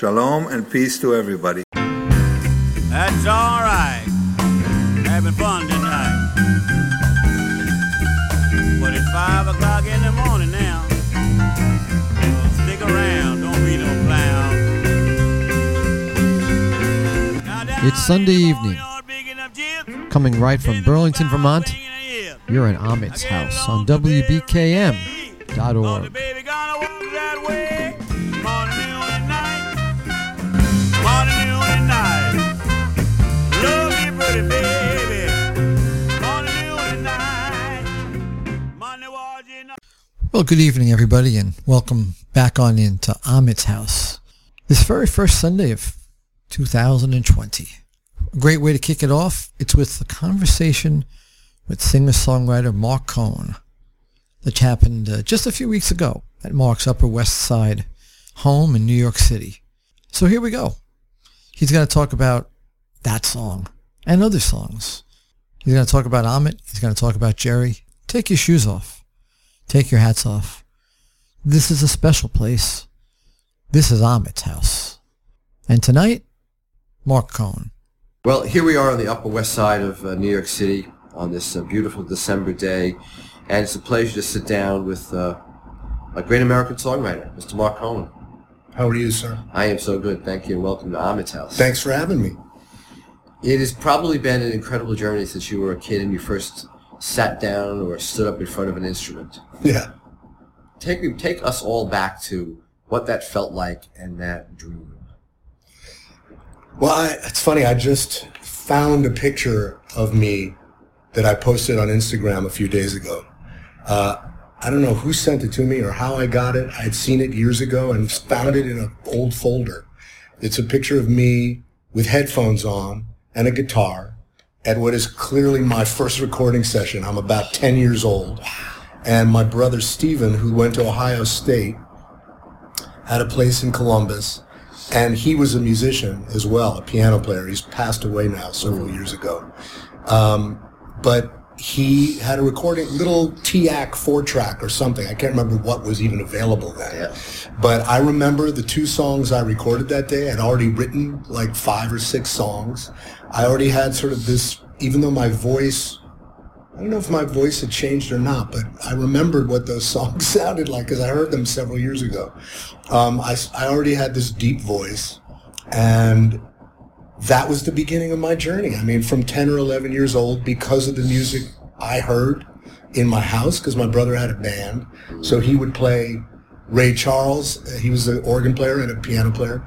Shalom and peace to everybody. That's all right. Having fun tonight. But it's five o'clock in the morning now. So stick around. Don't be no clown. It's Sunday evening. barnyard, big enough jib. Coming right from Burlington, Vermont, you're in Ahmet's house on WBKM.org. Well, good evening, everybody, and welcome back on into Ahmet's house. This very first Sunday of 2020. A great way to kick it off. It's with a conversation with singer-songwriter Marc Cohn which happened uh, just a few weeks ago at Marc's Upper West Side home in New York City. So here we go. He's going to talk about that song and other songs. He's going to talk about Ahmet. He's going to talk about Jerry. Take your shoes off. Take your hats off. This is a special place. This is Ahmet's house. And tonight, Marc Cohn. Well, here we are on the Upper West Side of uh, New York City on this uh, beautiful December day, and it's a pleasure to sit down with uh, a great American songwriter, Mr. Marc Cohn. How are you, sir? I am so good, thank you, and welcome to Ahmet's house. Thanks for having me. It has probably been an incredible journey since you were a kid and you first sat down or stood up in front of an instrument. Yeah. Take take us all back to what that felt like and that dream. Well, I, it's funny. I just found a picture of me that I posted on Instagram a few days ago. Uh, I don't know who sent it to me or how I got it. I had seen it years ago and found it in an old folder. It's a picture of me with headphones on and a guitar at what is clearly my first recording session. I'm about 10 years old. And my brother Steven, who went to Ohio State, had a place in Columbus, and he was a musician as well, a piano player. He's passed away now several years ago. Um, but he had a recording, little TEAC four track or something. I can't remember what was even available then. Yeah. But I remember the two songs I recorded that day. I'd already written like five or six songs. I already had sort of this, even though my voice I don't know if my voice had changed or not, but I remembered what those songs sounded like because I heard them several years ago. Um, I, I already had this deep voice, and that was the beginning of my journey. I mean, from 10 or 11 years old, because of the music I heard in my house, because my brother had a band, so he would play Ray Charles. He was an organ player and a piano player.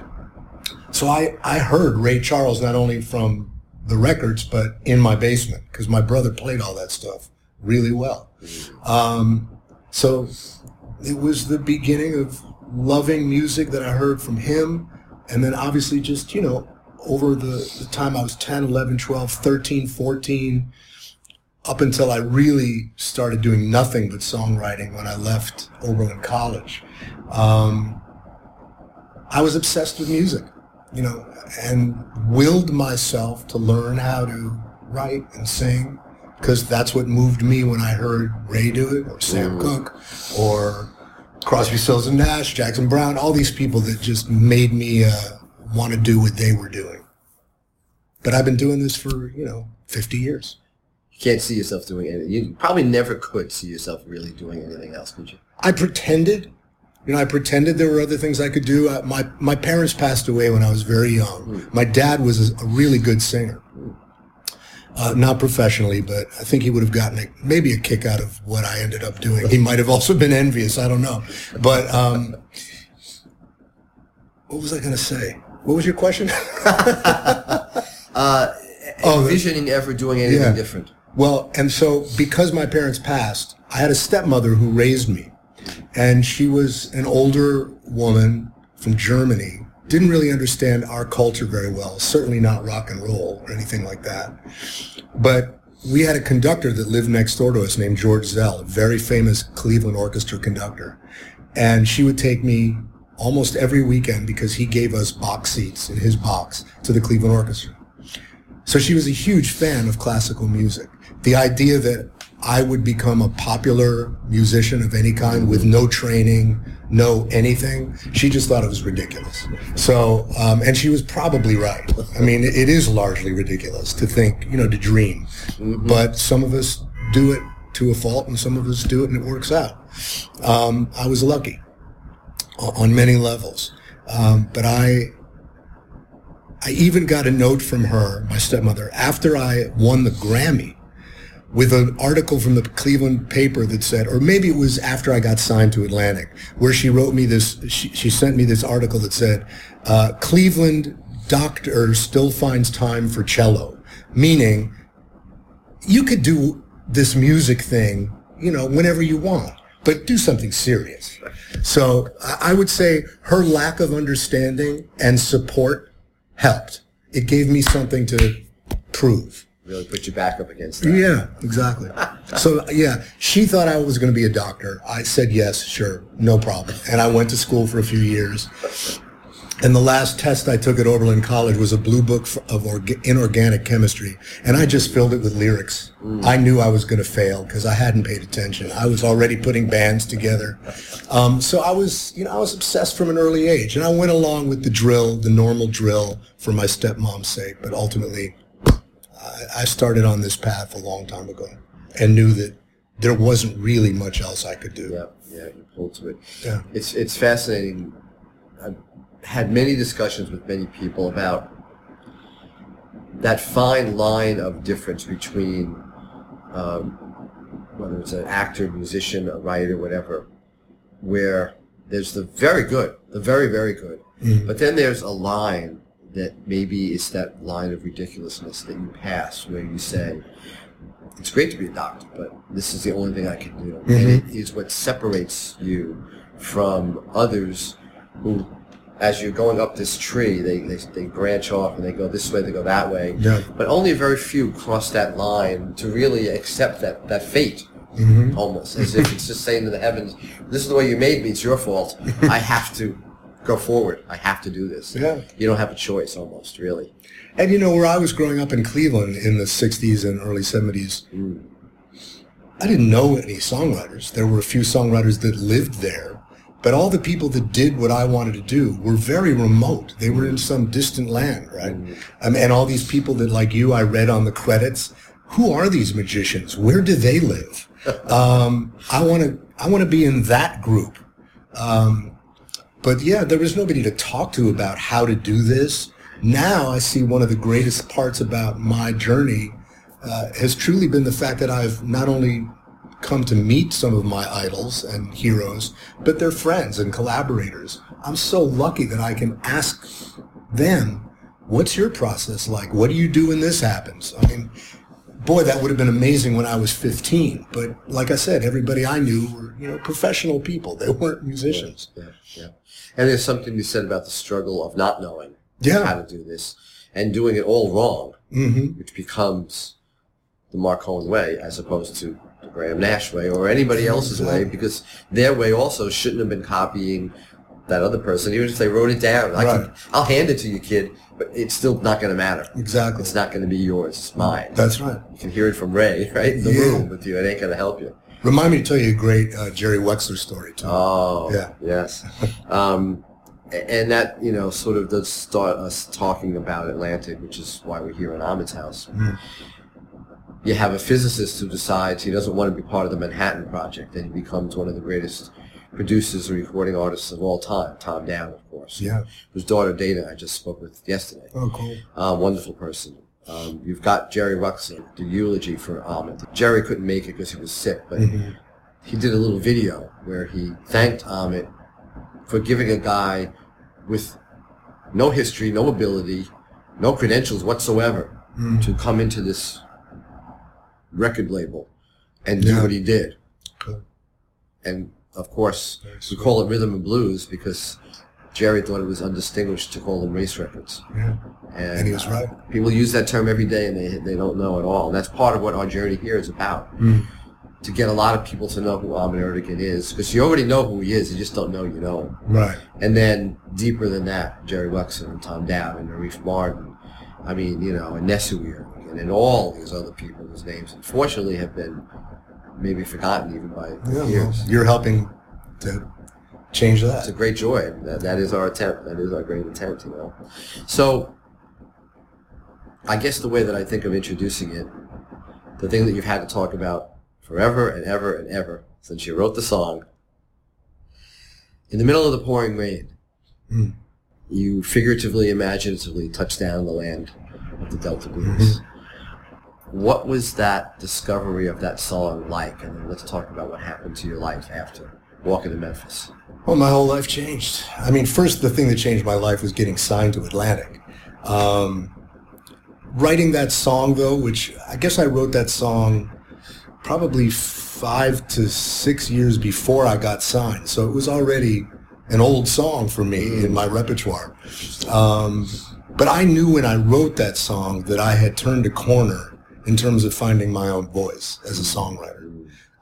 So I, I heard Ray Charles not only from the records, but in my basement because my brother played all that stuff really well. Um, so it was the beginning of loving music that I heard from him. And then obviously just, you know, over the, the time I was 10, 11, 12, 13, 14, up until I really started doing nothing but songwriting when I left Oberlin College. Um, I was obsessed with music, you know, and willed myself to learn how to write and sing because that's what moved me when I heard Ray do it or Sam Cooke or Crosby, Stills and Nash, Jackson Browne, all these people that just made me uh, want to do what they were doing. But I've been doing this for, you know, 50 years. You can't see yourself doing anything. You probably never could see yourself really doing anything else, could you? I pretended, you know, I pretended there were other things I could do. Uh, my my parents passed away when I was very young. My dad was a, really good singer, uh, not professionally, but I think he would have gotten a, maybe a kick out of what I ended up doing. He might have also been envious. I don't know, but um, what was I going to say? What was your question? Uh, Oh, the- envisioning ever doing anything Yeah. different. Well, and so because my parents passed, I had a stepmother who raised me. And she was an older woman from Germany. Didn't really understand our culture very well, certainly not rock and roll or anything like that. But we had a conductor that lived next door to us named George Szell, a very famous Cleveland orchestra conductor. And she would take me almost every weekend because he gave us box seats in his box to the Cleveland Orchestra. So she was a huge fan of classical music. The idea that I would become a popular musician of any kind with no training, no anything. She just thought it was ridiculous. So, um, and she was probably right. I mean, it is largely ridiculous to think, you know, to dream. But some of us do it to a fault and some of us do it and it works out. Um, I was lucky on many levels. Um, but I, I even got a note from her, my stepmother, after I won the Grammy with an article from the Cleveland paper that said, or maybe it was after I got signed to Atlantic, where she wrote me this, she, she sent me this article that said, uh, Cleveland doctor still finds time for cello, meaning you could do this music thing, you know, whenever you want, but do something serious. So I I would say her lack of understanding and support helped. It gave me something to prove. Really put your back up against that. Yeah, exactly. So yeah, she thought I was going to be a doctor. I said yes, sure, no problem. And I went to school for a few years. And the last test I took at Oberlin College was a blue book of orga- inorganic chemistry, and I just filled it with lyrics. I knew I was going to fail because I hadn't paid attention. I was already putting bands together, um, so I was, you know, I was obsessed from an early age, and I went along with the drill, the normal drill, for my stepmom's sake. But ultimately, I- I started on this path a long time ago and knew that there wasn't really much else I could do. Yeah, yeah, you pulled to it. Yeah. It's it's fascinating. I've had many discussions with many people about that fine line of difference between um, whether it's an actor, musician, a writer, whatever, where there's the very good, the very very good, but then there's a line that maybe is that line of ridiculousness that you pass where you say, it's great to be a doctor, but this is the only thing I can do. And it mm-hmm. is what separates you from others who, as you're going up this tree, they, they, they branch off and they go this way, they go that way. Yeah. But only a very few cross that line to really accept that, that fate. Mm-hmm. Almost as if it's just saying to the heavens, "This is the way you made me. It's your fault. I have to go forward. I have to do this." Yeah. You don't have a choice, almost, really. And you know, where I was growing up in Cleveland in the 60s and early 70s, I didn't know any songwriters. There were a few songwriters that lived there, but all the people that did what I wanted to do were very remote. They were in some distant land, right? Um, and all these people that, like you, I read on the credits. Who are these magicians? Where do they live? Um, I want to, I want to be in that group. Um, but yeah, there was nobody to talk to about how to do this. Now I see one of the greatest parts about my journey uh, has truly been the fact that I've not only come to meet some of my idols and heroes, but they're friends and collaborators. I'm so lucky that I can ask them, what's your process like? What do you do when this happens? I mean, boy, that would have been amazing when I was 15. But like I said, everybody I knew were, you know, professional people. They weren't musicians. Yeah, yeah. And there's something you said about the struggle of not knowing Yeah. how to do this and doing it all wrong, Mm-hmm. which becomes the Marc Cohn way as opposed to the Graham Nash way or anybody else's way because their way also shouldn't have been copying that other person, even if they wrote it down. I Right. can, I'll hand it to you, kid, but it's still not going to matter. Exactly. It's not going to be yours. It's mine. That's right. you can hear it from Ray, right, in the Yeah. room with you. It ain't going to help you. Remind me to tell you a great uh, Jerry Wexler story too. Oh, Yeah. yes. um, and that, you know, sort of does start us talking about Atlantic, which is why we're here in Ahmet's house. You have a physicist who decides he doesn't want to be part of the Manhattan Project, and he becomes one of the greatest producers and recording artists of all time, Tom Dowd, of course. Yeah. Whose daughter Dana I just spoke with yesterday. oh, cool. Uh, wonderful person. Um, you've got Jerry Ruxin, the eulogy for Ahmet. Jerry couldn't make it because he was sick, but he did a little video where he thanked Ahmet for giving a guy with no history, no ability, no credentials whatsoever to come into this record label and do what he did. And of course, we call it rhythm and blues because Jerry thought it was undistinguished to call them race records. Yeah. And, And he was uh, right. people use that term every day, and they they don't know at all. And that's part of what our journey here is about. Mm. To get a lot of people to know who Ahmet Ertegun is, because you already know who he is, you just don't know you know him. Right. And then deeper than that, Jerry Wexler and Tom Dowd and Arif Mardin, I mean, you know, and Nesuhi, and, and all these other people whose names, unfortunately, have been maybe forgotten even by Yeah, well, you're helping to change that. It's a great joy. That, that is our attempt. That is our great intent, you know. So, I guess the way that I think of introducing it, the thing that you've had to talk about forever and ever and ever since you wrote the song, in the middle of the pouring rain, Hmm. you figuratively, imaginatively touch down the land of the Delta Blues. What was that discovery of that song like? And then let's talk about what happened to your life after walking to Memphis. Well, my whole life changed. I mean, first, the thing that changed my life was getting signed to Atlantic. Um, writing that song, though, which I guess I wrote that song probably five to six years before I got signed. So it was already an old song for me in my repertoire. Um, but I knew when I wrote that song that I had turned a corner in terms of finding my own voice as a songwriter.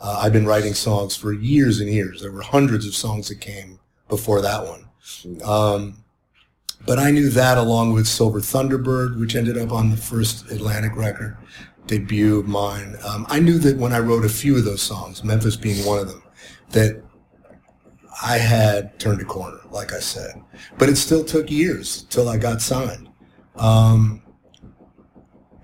Uh, I've been writing songs for years and years. There were hundreds of songs that came before that one. Um, but I knew that along with Silver Thunderbird, which ended up on the first Atlantic record debut of mine. Um, I knew that when I wrote a few of those songs, Memphis being one of them, that I had turned a corner, like I said. But it still took years till I got signed. Um,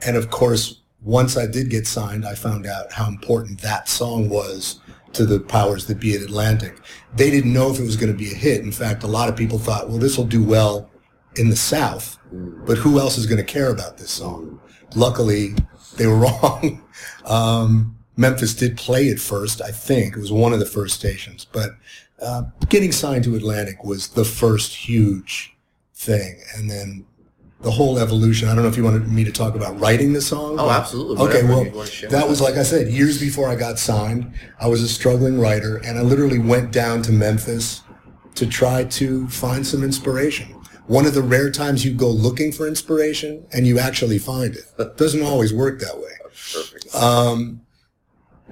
and of course, once I did get signed, I found out how important that song was to the powers that be at Atlantic. They didn't know if it was going to be a hit. In fact, a lot of people thought, well, this will do well in the South, but who else is going to care about this song? Luckily, they were wrong. um, Memphis did play it first, I think. It was one of the first stations. But uh, getting signed to Atlantic was the first huge thing. And then the whole evolution. I don't know if you wanted me to talk about writing the song. Oh, absolutely. Okay, Whatever well, you wanna share that was like I said, years before I got signed. I was a struggling writer, and I literally went down to Memphis to try to find some inspiration. One of the rare times you go looking for inspiration and you actually find it. it. Doesn't always work that way. Perfect. Um,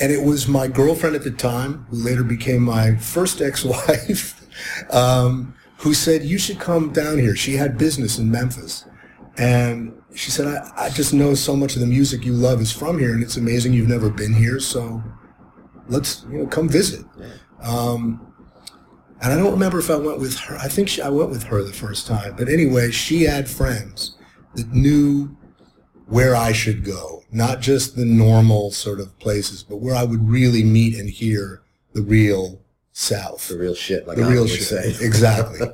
and it was my girlfriend at the time, who later became my first ex-wife, um, who said, you should come down here. She had business in Memphis. And she said, I, I just know so much of the music you love is from here, and it's amazing you've never been here, so let's, you know, come visit. Um, and I don't remember if I went with her. I think she, I went with her the first time. But anyway, she had friends that knew where I should go, not just the normal sort of places, but where I would really meet and hear the real South the real shit, like the I real shit. say. Exactly.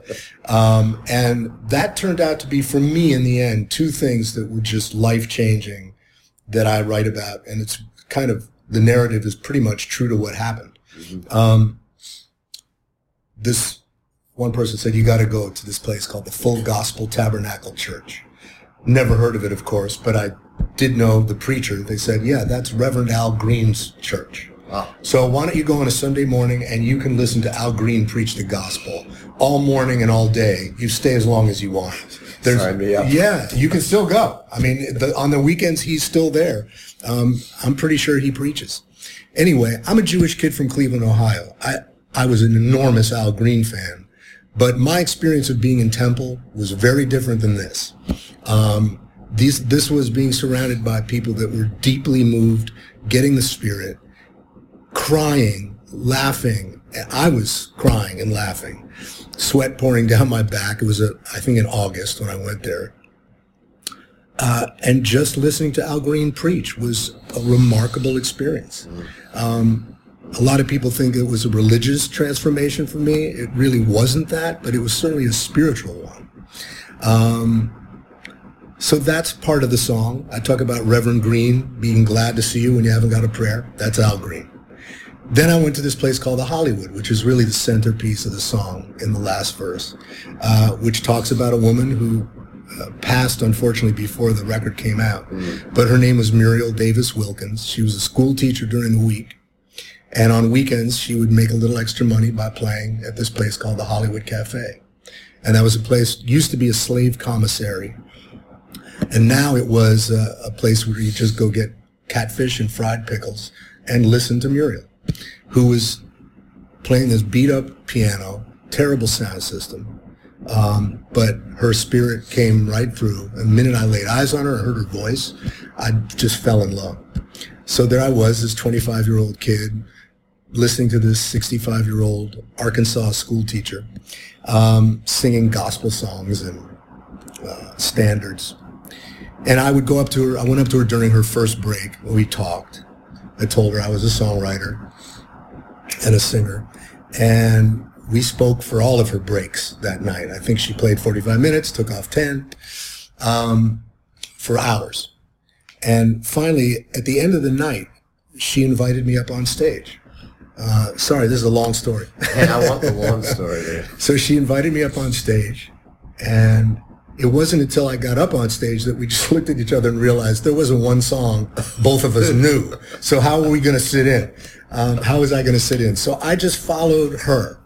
um, and that turned out to be for me in the end two things that were just life changing that I write about, and it's kind of the narrative is pretty much true to what happened. Um, this one person said you got to go to this place called the Full Gospel Tabernacle Church. Never heard of it, of course, but I did know the preacher. They said, yeah, that's Reverend Al Green's church. Wow. So why don't you go on a Sunday morning and you can listen to Al Green preach the gospel all morning and all day. You stay as long as you want. There's, Sign me up. Yeah, you can still go. I mean, the, on the weekends he's still there. Um, I'm pretty sure he preaches. Anyway, I'm a Jewish kid from Cleveland, Ohio. I I was an enormous Al Green fan, but my experience of being in Temple was very different than this. Um, these, this was being surrounded by people that were deeply moved, getting the spirit, crying, laughing. I was crying and laughing, sweat pouring down my back. It was, a, I think, in August when I went there. Uh, and just listening to Al Green preach was a remarkable experience. Um, a lot of people think it was a religious transformation for me. It really wasn't that, but it was certainly a spiritual one. Um, so that's part of the song. I talk about Reverend Green being glad to see you when you haven't got a prayer. That's Al Green. Then I went to this place called the Hollywood, which is really the centerpiece of the song in the last verse, uh, which talks about a woman who uh, passed, unfortunately, before the record came out. But her name was Muriel Davis Wilkins. She was a school teacher during the week. And on weekends, she would make a little extra money by playing at this place called the Hollywood Cafe. And that was a place, used to be a slave commissary. And now it was a, a place where you just go get catfish and fried pickles and listen to Muriel, who was playing this beat up piano, terrible sound system. Um, but her spirit came right through. The minute I laid eyes on her I heard her voice, I just fell in love. So there I was, this 25 year old kid, listening to this 65 year old Arkansas school teacher um, singing gospel songs and uh, standards. And I would go up to her. I went up to her during her first break. We talked. I told her I was a songwriter and a singer. And we spoke for all of her breaks that night. I think she played 45 minutes, took off 10 um, for hours. And finally, at the end of the night, she invited me up on stage. Uh, sorry, this is a long story. Hey, I want the long story, dude. So she invited me up on stage, and it wasn't until I got up on stage that we just looked at each other and realized there wasn't one song both of us knew. So how were we going to sit in? Um, how was I going to sit in? So I just followed her,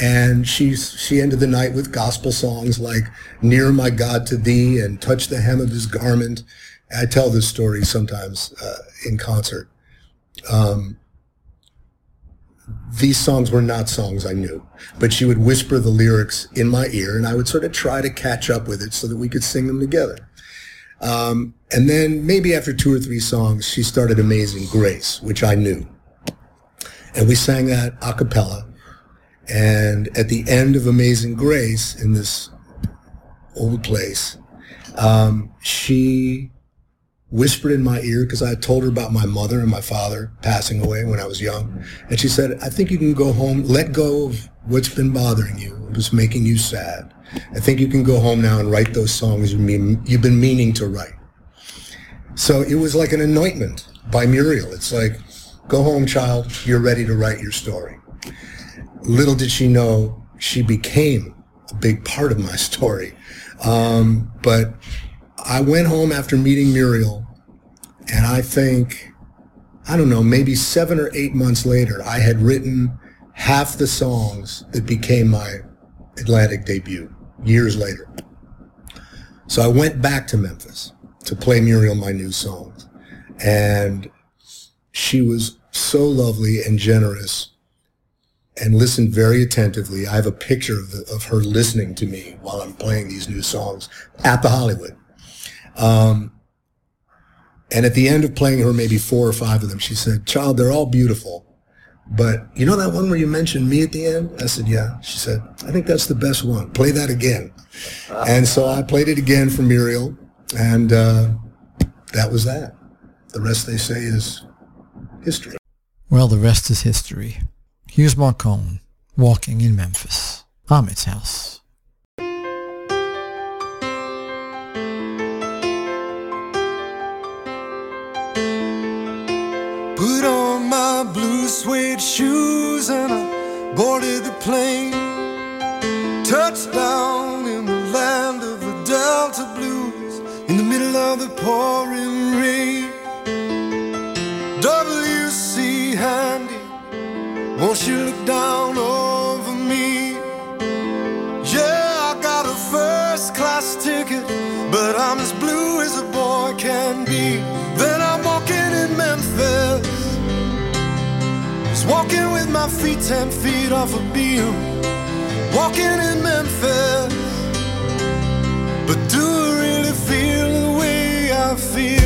and she she ended the night with gospel songs like "Near My God to Thee" and "Touch the Hem of His Garment." I tell this story sometimes uh, in concert. Um, these songs were not songs I knew, but she would whisper the lyrics in my ear, and I would sort of try to catch up with it so that we could sing them together. Um, and then maybe after two or three songs, she started Amazing Grace, which I knew. And we sang that a cappella. And at the end of Amazing Grace, in this old place, um, she whispered in my ear because I had told her about my mother and my father passing away when I was young. And she said, I think you can go home, let go of what's been bothering you, what's making you sad. I think you can go home now and write those songs you mean, you've been meaning to write. So it was like an anointment by Muriel. It's like, go home, child, you're ready to write your story. Little did she know she became a big part of my story. Um, but I went home after meeting Muriel, and I think, I don't know, maybe seven or eight months later, I had written half the songs that became my Atlantic debut years later. So I went back to Memphis to play Muriel my new songs. And she was so lovely and generous and listened very attentively. I have a picture of, the, of her listening to me while I'm playing these new songs at the Hollywood. Um, and at the end of playing her maybe four or five of them, she said, child, they're all beautiful. But you know that one where you mentioned me at the end? I said, yeah. She said, I think that's the best one. Play that again. And so I played it again for Muriel. And uh, that was that. The rest they say is history. Well, the rest is history. Here's Marc Cohn walking in Memphis. Ahmet's house. Put on my blue suede shoes and I boarded the plane. Touchdown in the land of the Delta Blues in the middle of the pouring you look down over me? Yeah, I got a first class ticket, but I'm as blue as a boy can be. Then I'm walking in Memphis, just walking with my feet ten feet off a beam. Walking in Memphis, but do I really feel the way I feel?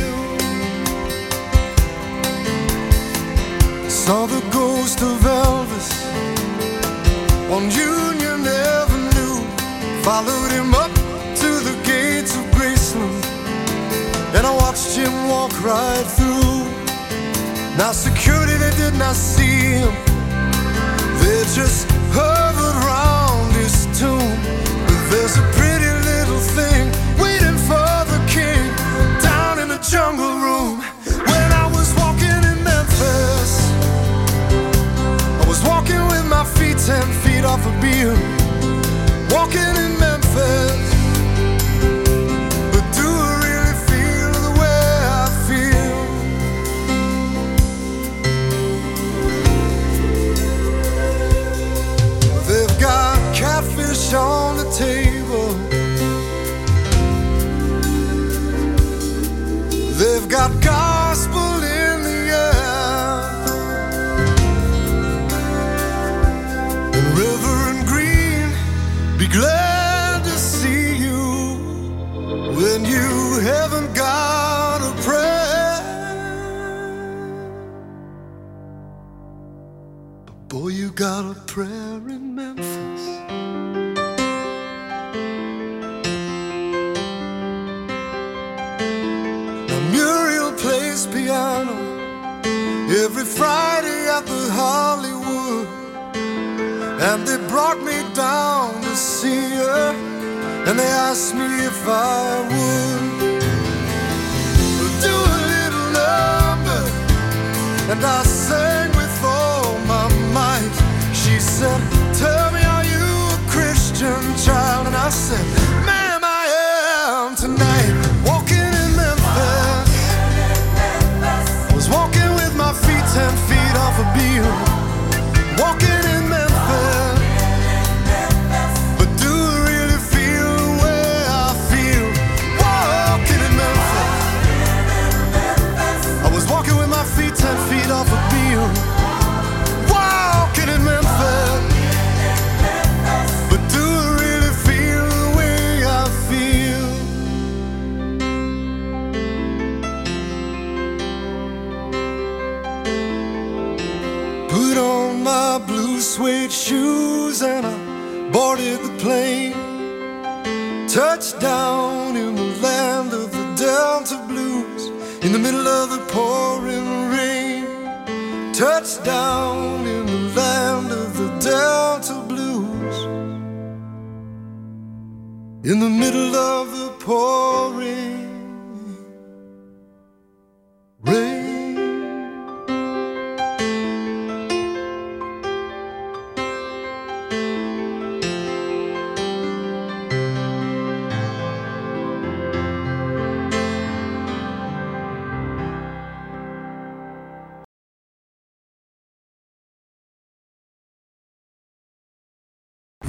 Saw the ghost of Elvis on Union Avenue. Followed him up to the gates of Graceland, and I watched him walk right through. Now security they did not see him, they just hovered round his tomb. But there's a pretty little thing waiting for the king down in the jungle room. A beam, walking in Memphis. Be glad to see you when you haven't got a prayer. But boy, you got a prayer in Memphis. Muriel plays piano every Friday at the Hollywood, and they brought me down see and they asked me if I would do a little number. And I sang with all my might. She said, Tell me, are you a Christian child? And I said, Ma'am, I am tonight. Touchdown in the land of the Delta Blues in the middle of the pouring rain. Touchdown in the land of the Delta Blues in the middle of the pouring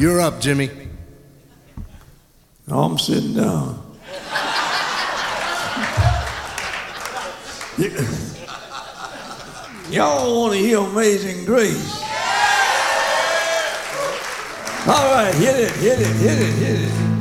You're up, Jimmy. I'm sitting down. Y'all want to hear Amazing Grace? All right, hit it, hit it, hit it, hit it.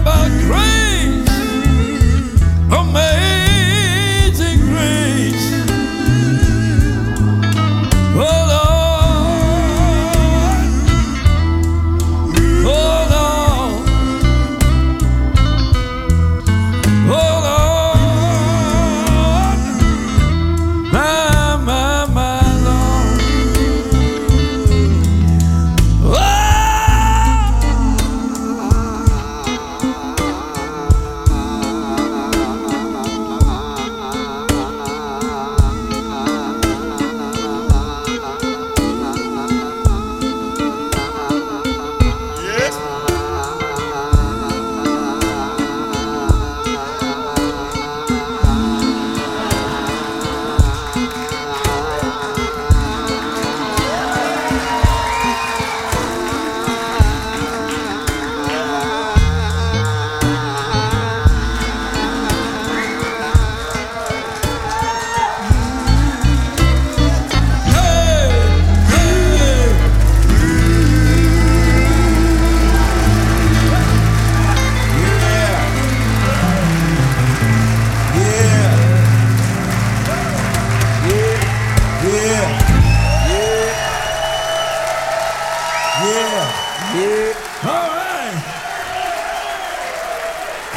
about crazy.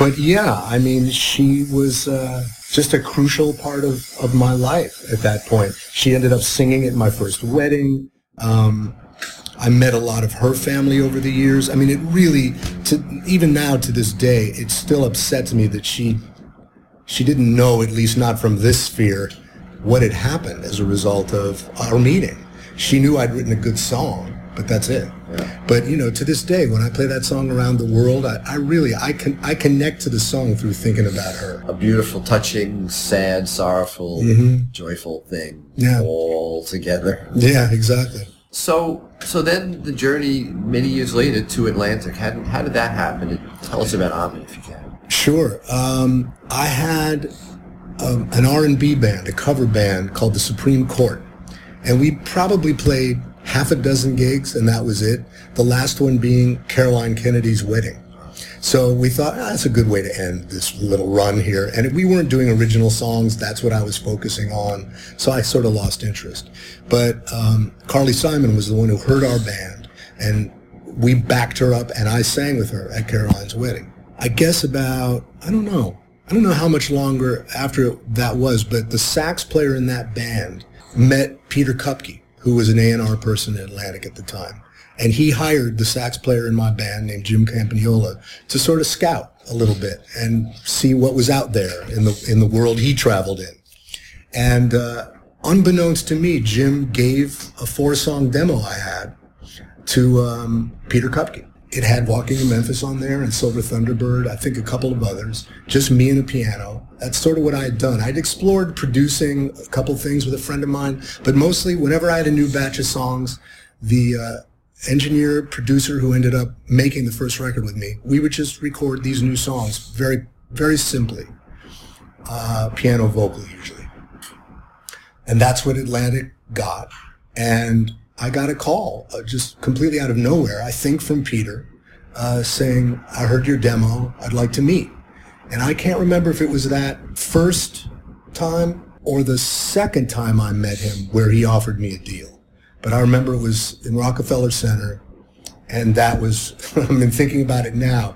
But yeah, I mean, she was uh, just a crucial part of, of my life at that point. She ended up singing at my first wedding. Um, I met a lot of her family over the years. I mean, it really, to, even now to this day, it still upsets me that she she didn't know, at least not from this sphere, what had happened as a result of our meeting. She knew I'd written a good song, but that's it. But you know, to this day, when I play that song around the world, I, I really I can I connect to the song through thinking about her. A beautiful, touching, sad, sorrowful, joyful thing Yeah. all together. Yeah, exactly. So, so then the journey many years later to Atlantic. How, did- how did that happen? Tell us about Ahmet if you can. Sure. Um, I had um, an R&B band, a cover band called the Supreme Court, and we probably played half a dozen gigs, and that was it. The last one being Caroline Kennedy's wedding. So we thought ah, that's a good way to end this little run here. And we weren't doing original songs. That's what I was focusing on. So I sort of lost interest. But um, Carly Simon was the one who heard our band, and we backed her up, and I sang with her at Caroline's wedding. I guess about I don't know. I don't know how much longer after that was, but the sax player in that band met Peter Kupke, who was an A&R person at Atlantic at the time. And he hired the sax player in my band named Jim Campagnola to sort of scout a little bit and see what was out there in the in the world he traveled in. And uh, unbeknownst to me, Jim gave a four-song demo I had to um, Peter Kupke. It had Walking in Memphis on there and Silver Thunderbird, I think a couple of others, just me and a piano. That's sort of what I had done. I'd explored producing a couple things with a friend of mine, but mostly whenever I had a new batch of songs, the uh, engineer, producer who ended up making the first record with me, we would just record these new songs very, very simply. Uh, piano vocal usually. And that's what Atlantic got. And I got a call uh, just completely out of nowhere, I think from Peter, uh, saying, I heard your demo. I'd like to meet. And I can't remember if it was that first time or the second time I met him where he offered me a deal. But I remember it was in Rockefeller Center. And that was, I mean, thinking about it now,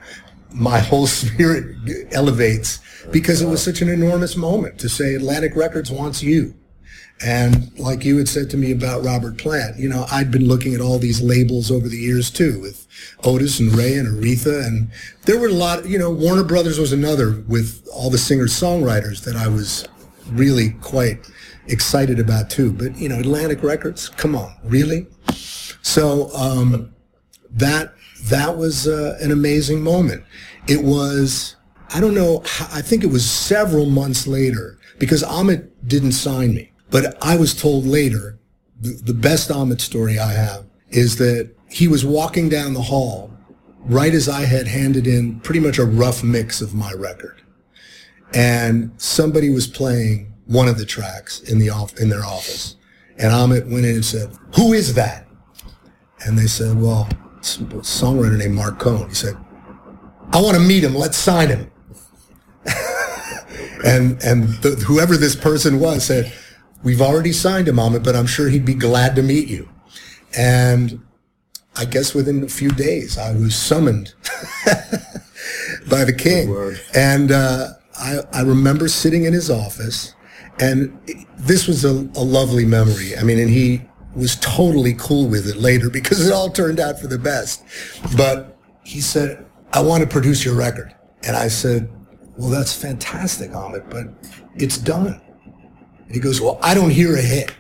my whole spirit elevates because it was such an enormous moment to say Atlantic Records wants you. And like you had said to me about Robert Plant, you know, I'd been looking at all these labels over the years too, with Otis and Ray and Aretha, and there were a lot. You know, Warner Brothers was another with all the singer songwriters that I was really quite excited about too. But you know, Atlantic Records, come on, really? So um, that that was uh, an amazing moment. It was. I don't know. I think it was several months later because Ahmet didn't sign me. But I was told later, the, the best Ahmet story I have is that he was walking down the hall right as I had handed in pretty much a rough mix of my record. And somebody was playing one of the tracks in the off, in their office. And Ahmet went in and said, who is that? And they said, well, a songwriter named Marc Cohn. He said, I want to meet him. Let's sign him. and and the, whoever this person was said, "We've already signed him, Ahmet, but I'm sure he'd be glad to meet you." And I guess within a few days, I was summoned by the king, and uh, I, I remember sitting in his office, and this was a, a lovely memory. I mean, and he was totally cool with it later because it all turned out for the best. But he said, "I want to produce your record," and I said, "Well, that's fantastic, Ahmet, but it's done." And he goes, "Well, I don't hear a hit."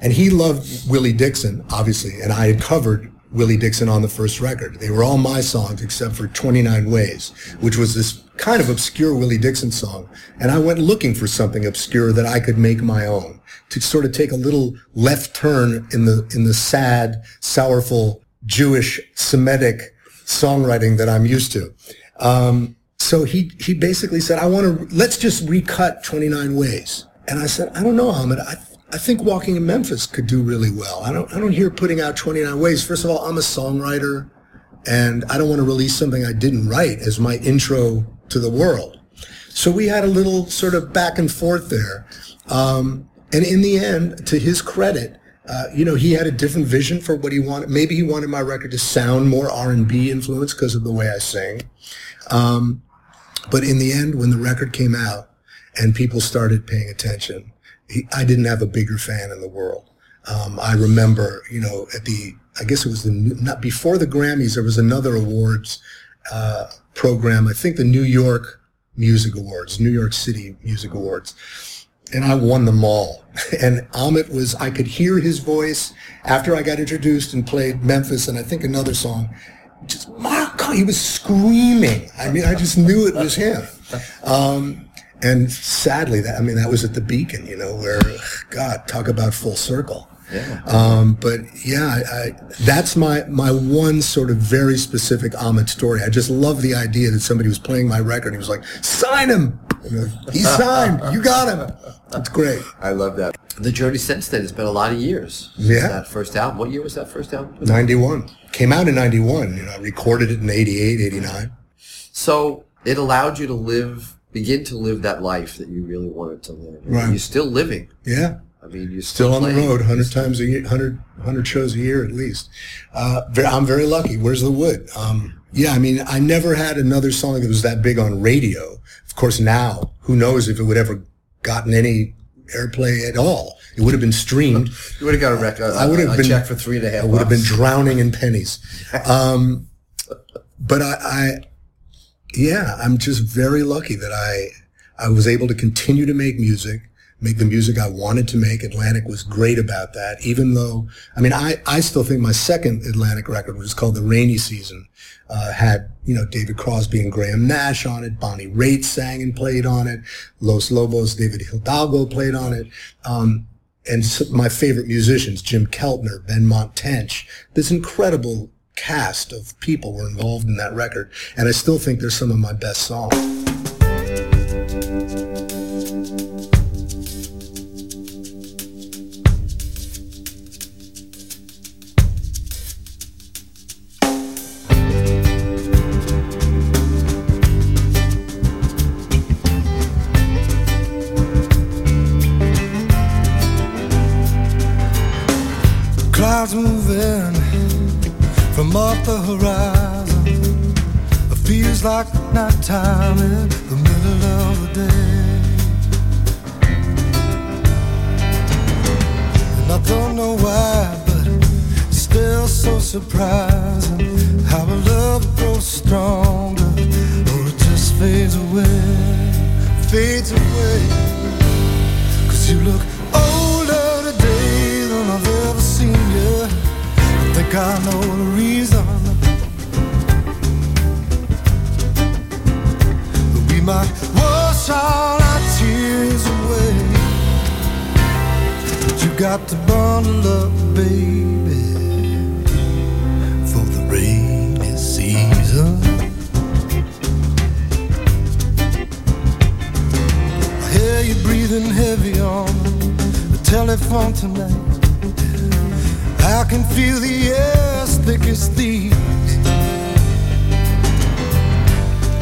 And he loved Willie Dixon, obviously, and I had covered Willie Dixon on the first record. They were all my songs except for 29 Ways, which was this kind of obscure Willie Dixon song. And I went looking for something obscure that I could make my own to sort of take a little left turn in the, in the sad, sorrowful, Jewish, Semitic songwriting that I'm used to. Um, so he, he basically said, I want to, let's just recut 29 Ways. And I said, I don't know, Ahmet. I, I think Walking in Memphis could do really well. I don't, I don't hear putting out 29 Ways. First of all, I'm a songwriter and I don't want to release something I didn't write as my intro to the world. So we had a little sort of back and forth there. Um, and in the end, to his credit, uh, you know, he had a different vision for what he wanted. Maybe he wanted my record to sound more R&B influenced because of the way I sing. Um, But in the end, when the record came out and people started paying attention, he, I didn't have a bigger fan in the world. Um, I remember, you know, at the, I guess it was the, not before the Grammys, there was another awards uh, program. I think the New York Music Awards, New York City Music Awards. And I won them all. And Ahmet was, I could hear his voice after I got introduced and played Memphis and I think another song. Just, my God, he was screaming. I mean, I just knew it was him. Um, and sadly, that I mean, that was at the Beacon, you know, where God talk about full circle. Yeah. Um, but yeah, I, I, that's my my one sort of very specific Ahmet story. I just love the idea that somebody was playing my record. and He was like, "Sign him." He's signed. You got him. That's great. I love that. The journey since then has been a lot of years. since Yeah. That first album. What year was that first album? 91 came out in 91. You know, I recorded it in 88, 89. So it allowed you to live, begin to live that life that you really wanted to live. And Right. You're still living. Yeah. I mean, you're Still on the road, 100 times a year, 100, 100 shows a year at least. Uh, I'm very lucky. Where's the wood? Um, yeah, I mean, I never had another song that was that big on radio. Of course, now, who knows if it would ever gotten any airplay at all. It would have been streamed. You would have got a record. I would have been check for three and a half. I would have been drowning in pennies. Um, but I, I, yeah, I'm just very lucky that I, I was able to continue to make music, make the music I wanted to make. Atlantic was great about that. Even though, I mean, I, I still think my second Atlantic record, which is called The Rainy Season, uh, had, you know, David Crosby and Graham Nash on it. Bonnie Raitt sang and played on it. Los Lobos, David Hidalgo played on it. Um, and my favorite musicians, Jim Keltner, Benmont Tench, this incredible cast of people were involved in that record. And I still think they're some of my best songs. From off the horizon. It feels like nighttime in the middle of the day. And I don't know why, but it's still so surprising how a love grows stronger or it just fades away, fades away. Cause you look know the reason. But we might wash all our tears away. But you got to bundle up, baby, for the rainy season. I hear you breathing heavy on the telephone tonight. I can feel the air's thick as thieves.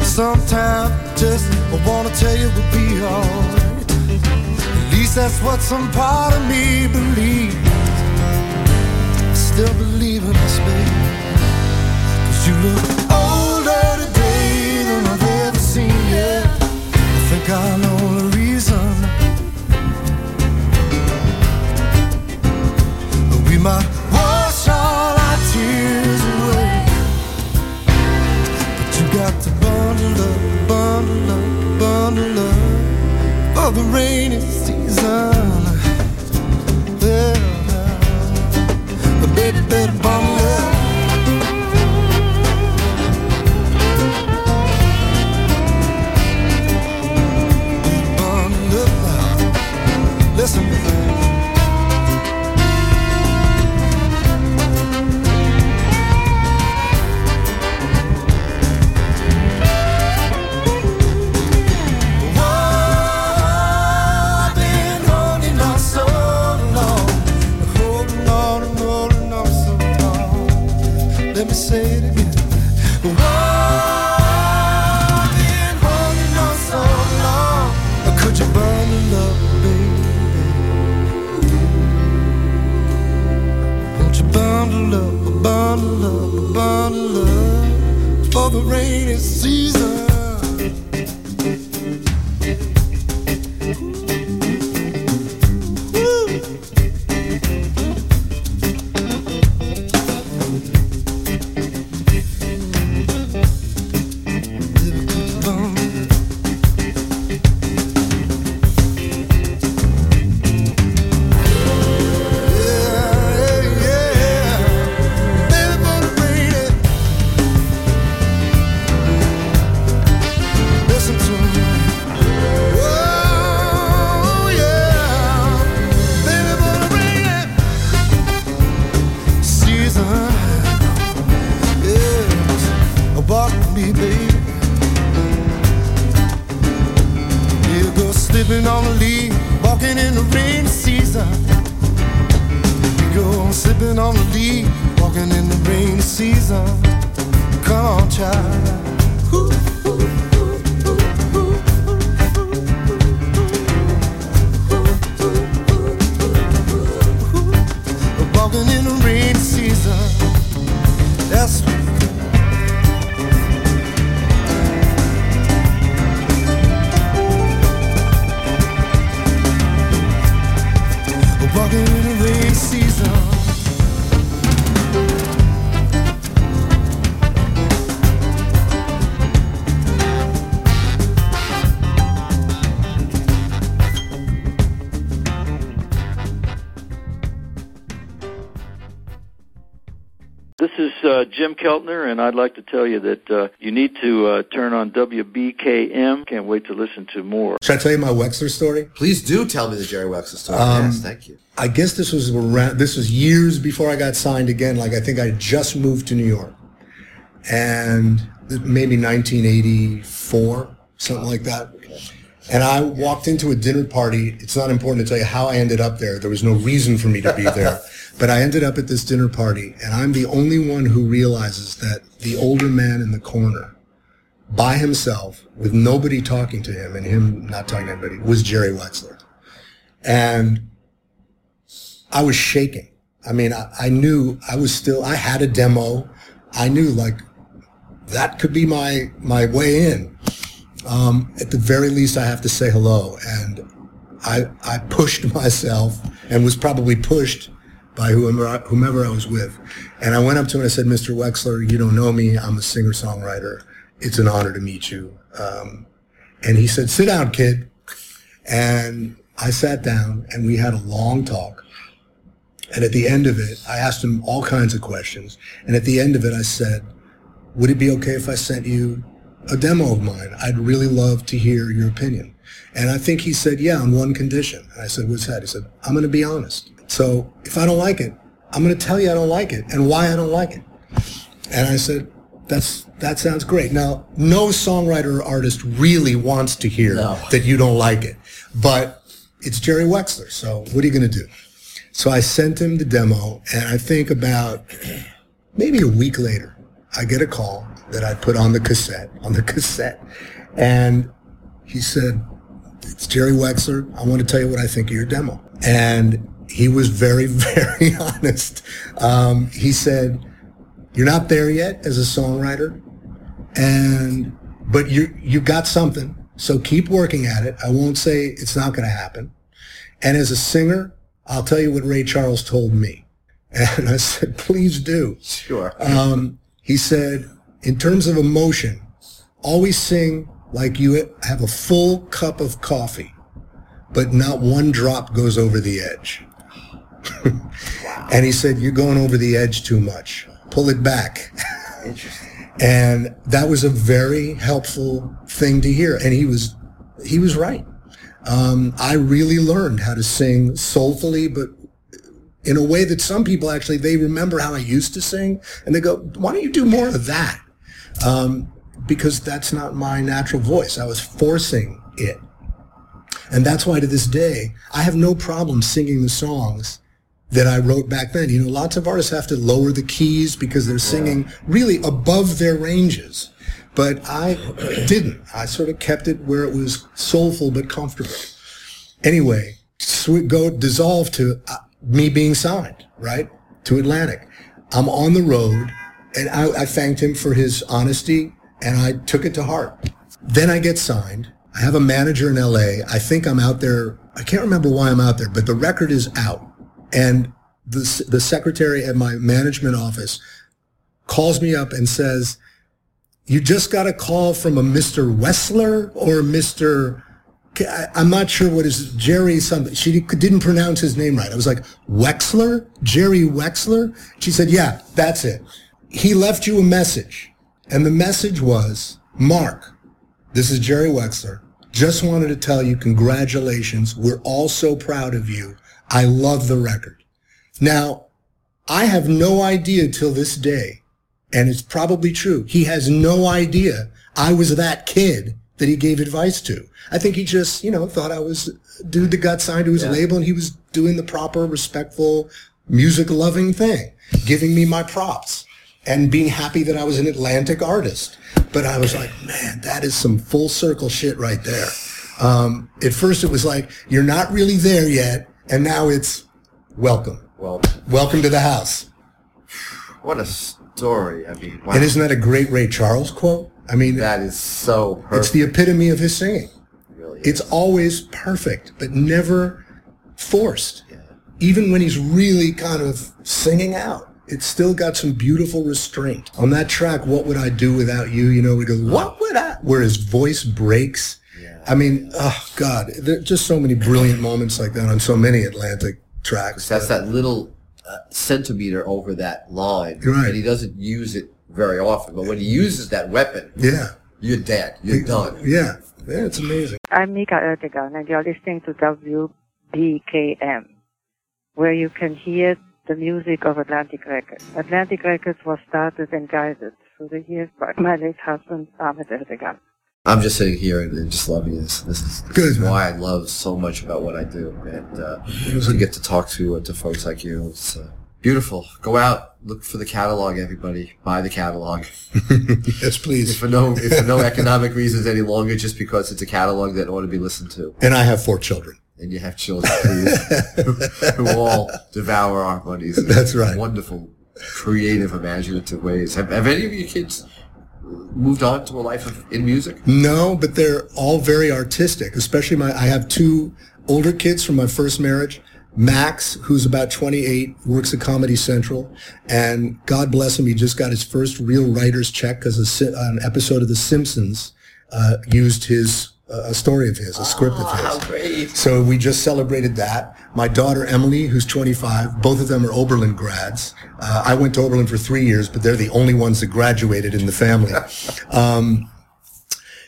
Sometimes just I wanna tell you we'll be alright. At least that's what some part of me believes. Still believe in us, baby. The rainy season. Keltner, and I'd like to tell you that uh, you need to uh, turn on WBKM. Can't wait to listen to more. Should I tell you my Wexler story? Please do tell me the Jerry Wexler story. Um, yes, thank you. I guess this was around, this was years before I got signed again. Like I think I just moved to New York, and maybe 1984, something like that. And I walked into a dinner party. It's not important to tell you how I ended up there. There was no reason for me to be there. But I ended up at this dinner party, and I'm the only one who realizes that the older man in the corner, by himself, with nobody talking to him and him not talking to anybody, was Jerry Wexler. And I was shaking. I mean, I, I knew I was still, I had a demo. I knew like that could be my, my way in. Um, at the very least, I have to say hello. And I, I pushed myself and was probably pushed by whomever I, whomever I was with. And I went up to him and I said, Mr. Wexler, you don't know me. I'm a singer songwriter. It's an honor to meet you. Um, and he said, sit down, kid. And I sat down and we had a long talk. And at the end of it, I asked him all kinds of questions. And at the end of it, I said, would it be okay if I sent you a demo of mine? I'd really love to hear your opinion. And I think he said, yeah, on one condition. And I said, what's that? He said, I'm going to be honest. So if I don't like it, I'm going to tell you I don't like it and why I don't like it. And I said, that's, that sounds great. Now, no songwriter or artist really wants to hear No. that you don't like it, but it's Jerry Wexler. So what are you going to do? So I sent him the demo and I think about maybe a week later, I get a call that I put on the cassette, on the cassette. And he said, it's Jerry Wexler. I want to tell you what I think of your demo. And he was very, very honest. Um, he said, you're not there yet as a songwriter and, but you, you got something. So keep working at it. I won't say it's not going to happen. And as a singer, I'll tell you what Ray Charles told me. And I said, please do. Sure. Um, he said, in terms of emotion, always sing like you have a full cup of coffee, but not one drop goes over the edge. And he said, you're going over the edge too much. Pull it back. Interesting. And that was a very helpful thing to hear. And he was, he was right. Um, I really learned how to sing soulfully, but in a way that some people actually, they remember how I used to sing and they go, why don't you do more of that? Um, because that's not my natural voice. I was forcing it. And that's why to this day, I have no problem singing the songs that I wrote back then. You know, lots of artists have to lower the keys because they're singing really above their ranges. But I didn't. I sort of kept it where it was soulful but comfortable. Anyway, sw- go dissolve to uh, me being signed, right, to Atlantic. I'm on the road, and I, I thanked him for his honesty, and I took it to heart. Then I get signed. I have a manager in LA. I think I'm out there. I can't remember why I'm out there, but the record is out. And the, the secretary at my management office calls me up and says, you just got a call from a Mr. Wessler or Mr. I'm not sure what is Jerry something. She didn't pronounce his name right. I was like, Wexler? Jerry Wexler? She said, yeah, that's it. He left you a message. And the message was, Marc, this is Jerry Wexler. Just wanted to tell you congratulations. We're all so proud of you. I love the record. Now, I have no idea till this day, and it's probably true. He has no idea I was that kid that he gave advice to. I think he just, you know, thought I was a dude that got signed to his label and he was doing the proper, respectful, music loving thing, giving me my props and being happy that I was an Atlantic artist. But I was like, man, that is some full circle shit right there. Um, at first it was like, you're not really there yet. And now it's welcome. Well, Welcome to the house. what a story. I mean, wow. And isn't that a great Ray Charles quote? I mean, that is so perfect. it's the epitome of his singing. really It's always perfect, but never forced. Even when he's really kind of singing out, it's still got some beautiful restraint. On that track, What Would I Do Without You? You know, he goes, uh-huh. What would I? Where his voice breaks. I mean, oh God, there are just so many brilliant moments like that on so many Atlantic tracks. That's that little uh, centimeter over that line, Right. and he doesn't use it very often. But when he uses that weapon, Yeah. you're dead. You're done. Yeah. Yeah, it's amazing. I'm Mica Ertegun, and you're listening to WBKM, where you can hear the music of Atlantic Records. Atlantic Records was started and guided through the years by my late husband, Ahmet Ertegun. I'm just sitting here and, and just loving this. This is, this Good, is man. why I love so much about what I do, and uh, to get to talk to uh, to folks like you. It's uh, beautiful. Go out, look for the catalog, everybody. Buy the catalog. yes, please. If for no if for no economic reasons any longer, just because it's a catalog that ought to be listened to. And I have four children. and you have children who, who all devour our monies. That's right. Wonderful, creative, imaginative ways. Have, have any of your kids moved on to a life of, in music? No, but they're all very artistic. Especially my, I have two older kids from my first marriage. Max, who's about 28, works at Comedy Central, and God bless him, he just got his first real writer's check because an episode of The Simpsons uh, used his a story of his, a script of his. How great! So we just celebrated that. My daughter Emily, who's 25, both of them are Oberlin grads. Uh, I went to Oberlin for three years, but they're the only ones that graduated in the family. Um,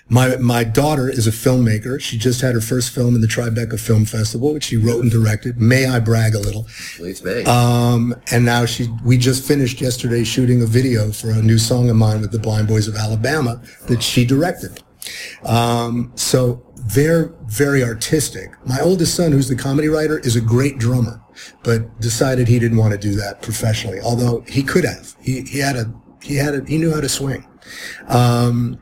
my my daughter is a filmmaker. She just had her first film in the Tribeca Film Festival, which she wrote and directed. May I brag a little? Please me. Um, and now she, we just finished yesterday shooting a video for a new song of mine with the Blind Boys of Alabama that she directed. Um, so they're very artistic. My oldest son, who's the comedy writer, is a great drummer, but decided he didn't want to do that professionally. Although he could have. He, he had a, he had a, he knew how to swing. Um,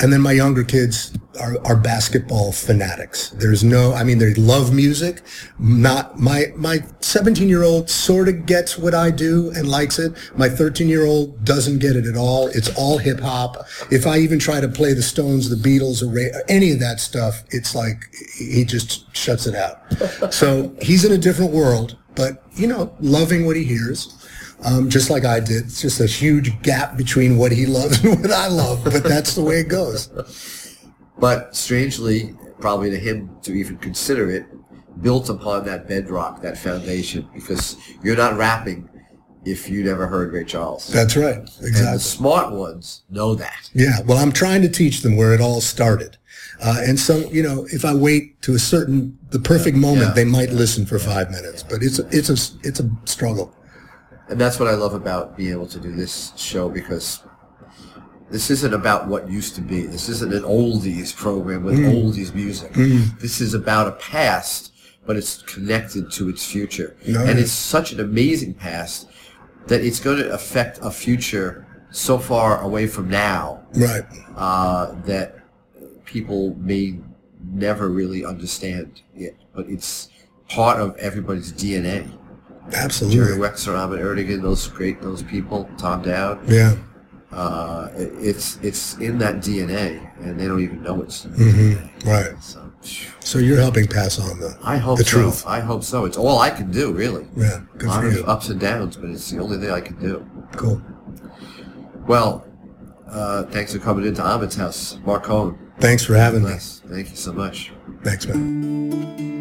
and then my younger kids are, are basketball fanatics. There's no, I mean, they love music. Not my, my 17 year old sort of gets what I do and likes it. My 13 year old doesn't get it at all. It's all hip hop. If I even try to play the Stones, the Beatles, or Ray, any of that stuff, it's like he just shuts it out. so he's in a different world, but you know, loving what he hears um, just like I did. It's just a huge gap between what he loves and what I love, but that's the way it goes. But strangely, probably to him to even consider it, built upon that bedrock, that foundation, because you're not rapping if you never heard Ray Charles. That's right. And the Exactly. smart ones know that. Yeah. Well, I'm trying to teach them where it all started. Uh, and so, you know, if I wait to a certain, the perfect moment, Yeah. they might listen for five minutes, but it's a, it's a, it's a struggle. And that's what I love about being able to do this show because this isn't about what used to be. This isn't an oldies program with Mm. oldies music. This is about a past, but it's connected to its future. No, and it's such an amazing past that it's going to affect a future so far away from now Right. uh, that people may never really understand it. But it's part of everybody's DNA. Jerry Absolutely. Wexler, Ahmet Ertegun, those great, those people, Tom Dowd. Yeah. Uh, it's it's in that DNA, and they don't even know it's Mm-hmm. Right. So, So you're helping pass on the, I hope the so. truth. I hope so. It's all I can do, really. Yeah. A Good lot for of you. ups and downs, but it's the only thing I can do. Cool. Well, uh, thanks for coming into Ahmet's house, Marc Cohn. Thanks for having me. Thank you so much. Thanks, man.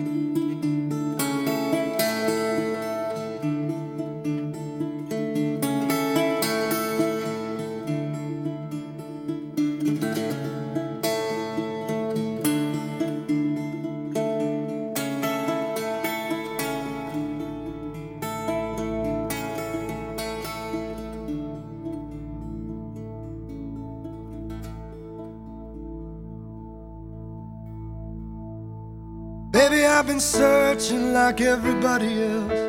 Been searching like everybody else.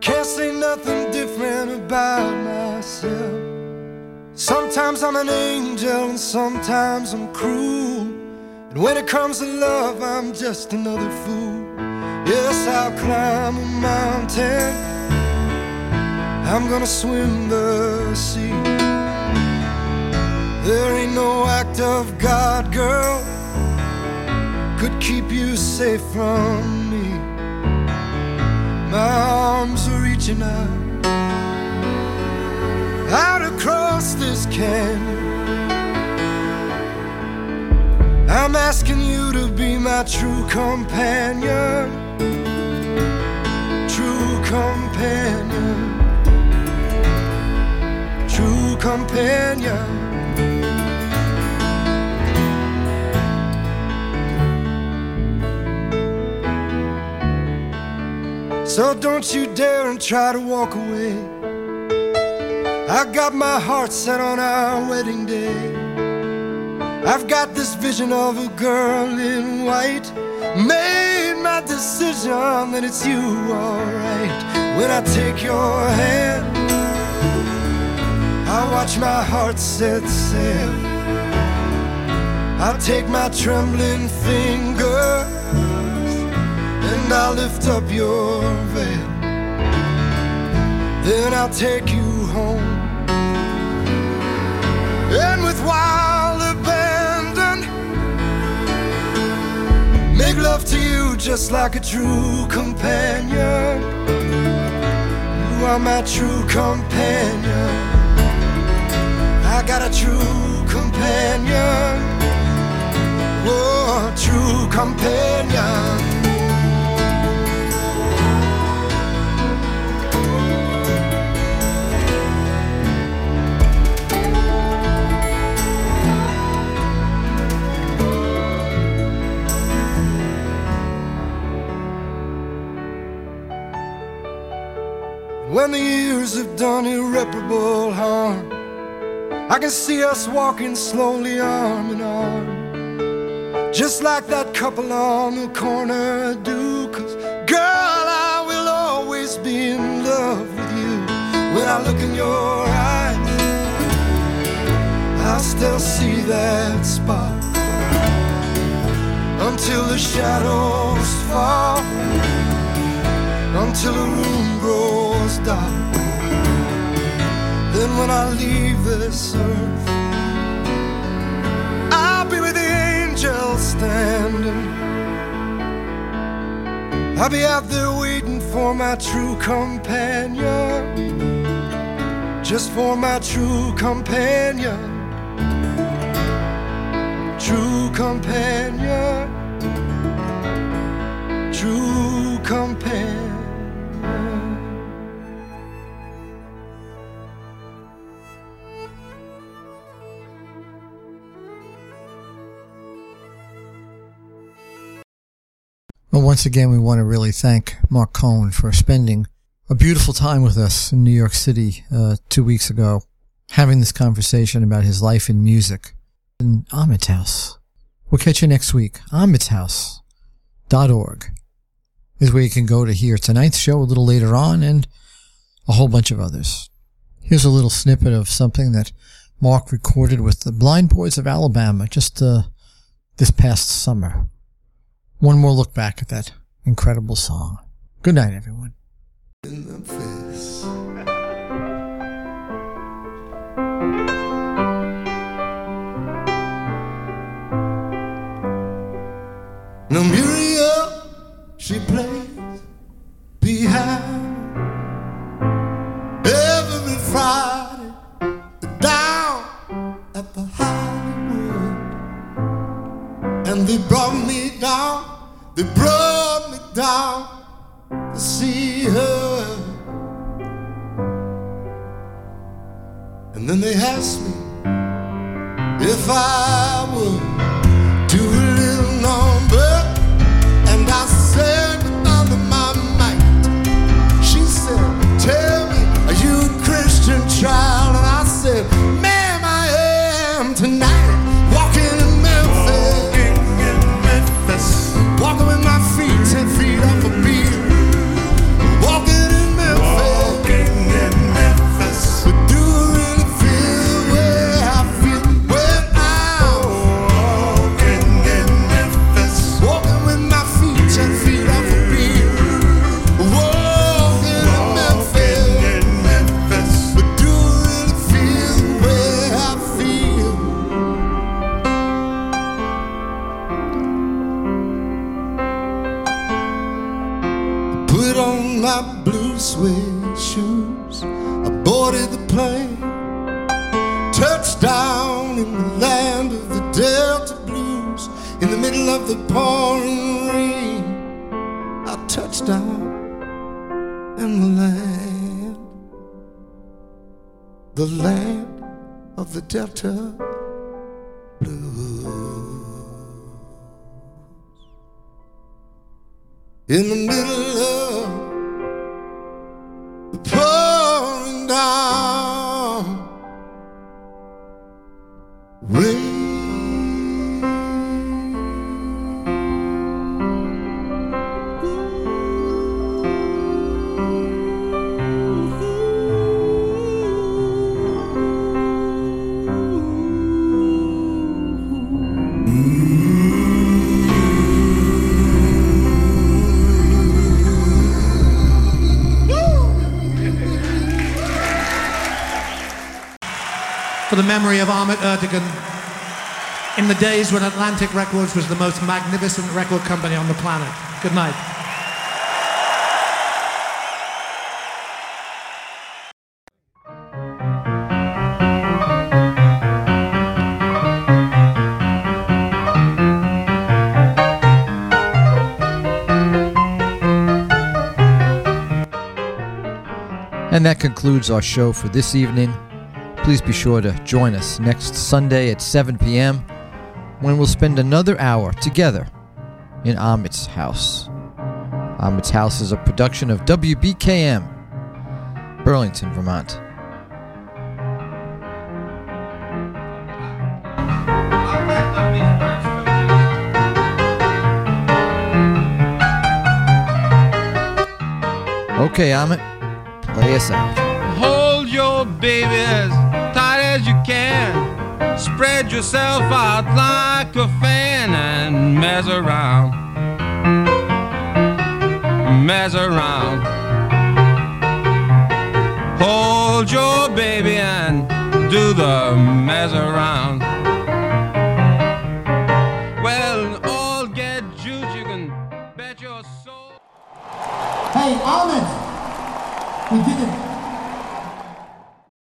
Can't say nothing different about myself. Sometimes I'm an angel and sometimes I'm cruel. And when it comes to love, I'm just another fool. Yes, I'll climb a mountain. I'm gonna swim the sea. There ain't no act of God, girl, could keep you safe from me. My arms are reaching out, out across this canyon. I'm asking you to be my true companion, true companion, true companion. So don't you dare and try to walk away. I got my heart set on our wedding day. I've got this vision of a girl in white. Made my decision that it's you, alright. When I take your hand, I watch my heart set sail. I take my trembling fingers and I'll lift up your veil. Then I'll take you home. And with wild abandon, make love to you just like a true companion. You are my true companion. I got a true companion. Oh, true companion. When the years have done irreparable harm, I can see us walking slowly arm in arm. Just like that couple on the corner do. Cause, girl, I will always be in love with you. When I look in your eyes, I still see that spark. Until the shadows fall until the room grows dark. Then when I leave this earth, I'll be with the angels standing. I'll be out there waiting for my true companion, just for my true companion, true companion, true companion. Well, once again, we want to really thank Marc Cohn for spending a beautiful time with us in New York City uh, two weeks ago, having this conversation about his life in music in Ahmet's house. We'll catch you next week. AhmetsHouse.org is where you can go to hear tonight's show a little later on and a whole bunch of others. Here's a little snippet of something that Marc recorded with the Blind Boys of Alabama just uh, this past summer. One more look back at that incredible song. Good night, everyone. Now Muriel, she plays behind every Friday down at the Hollywood, and they brought me down. They brought me down to see her. And then they asked me if I the pouring rain. I touched down in the land. The land of the Delta Blues. In the middle of the memory of Ahmet Ertegun in the days when Atlantic Records was the most magnificent record company on the planet. Good night. And that concludes our show for this evening. Please be sure to join us next Sunday at 7 p.m. when we'll spend another hour together in Ahmet's house. Ahmet's house is a production of WBKM, Burlington, Vermont. Okay, Ahmet, play us out. Hold your baby as you can. Spread yourself out like a fan and mess around. Mess around. Hold your baby and do the mess around. Well, all get juice, you can bet your soul. Hey, Ahmet!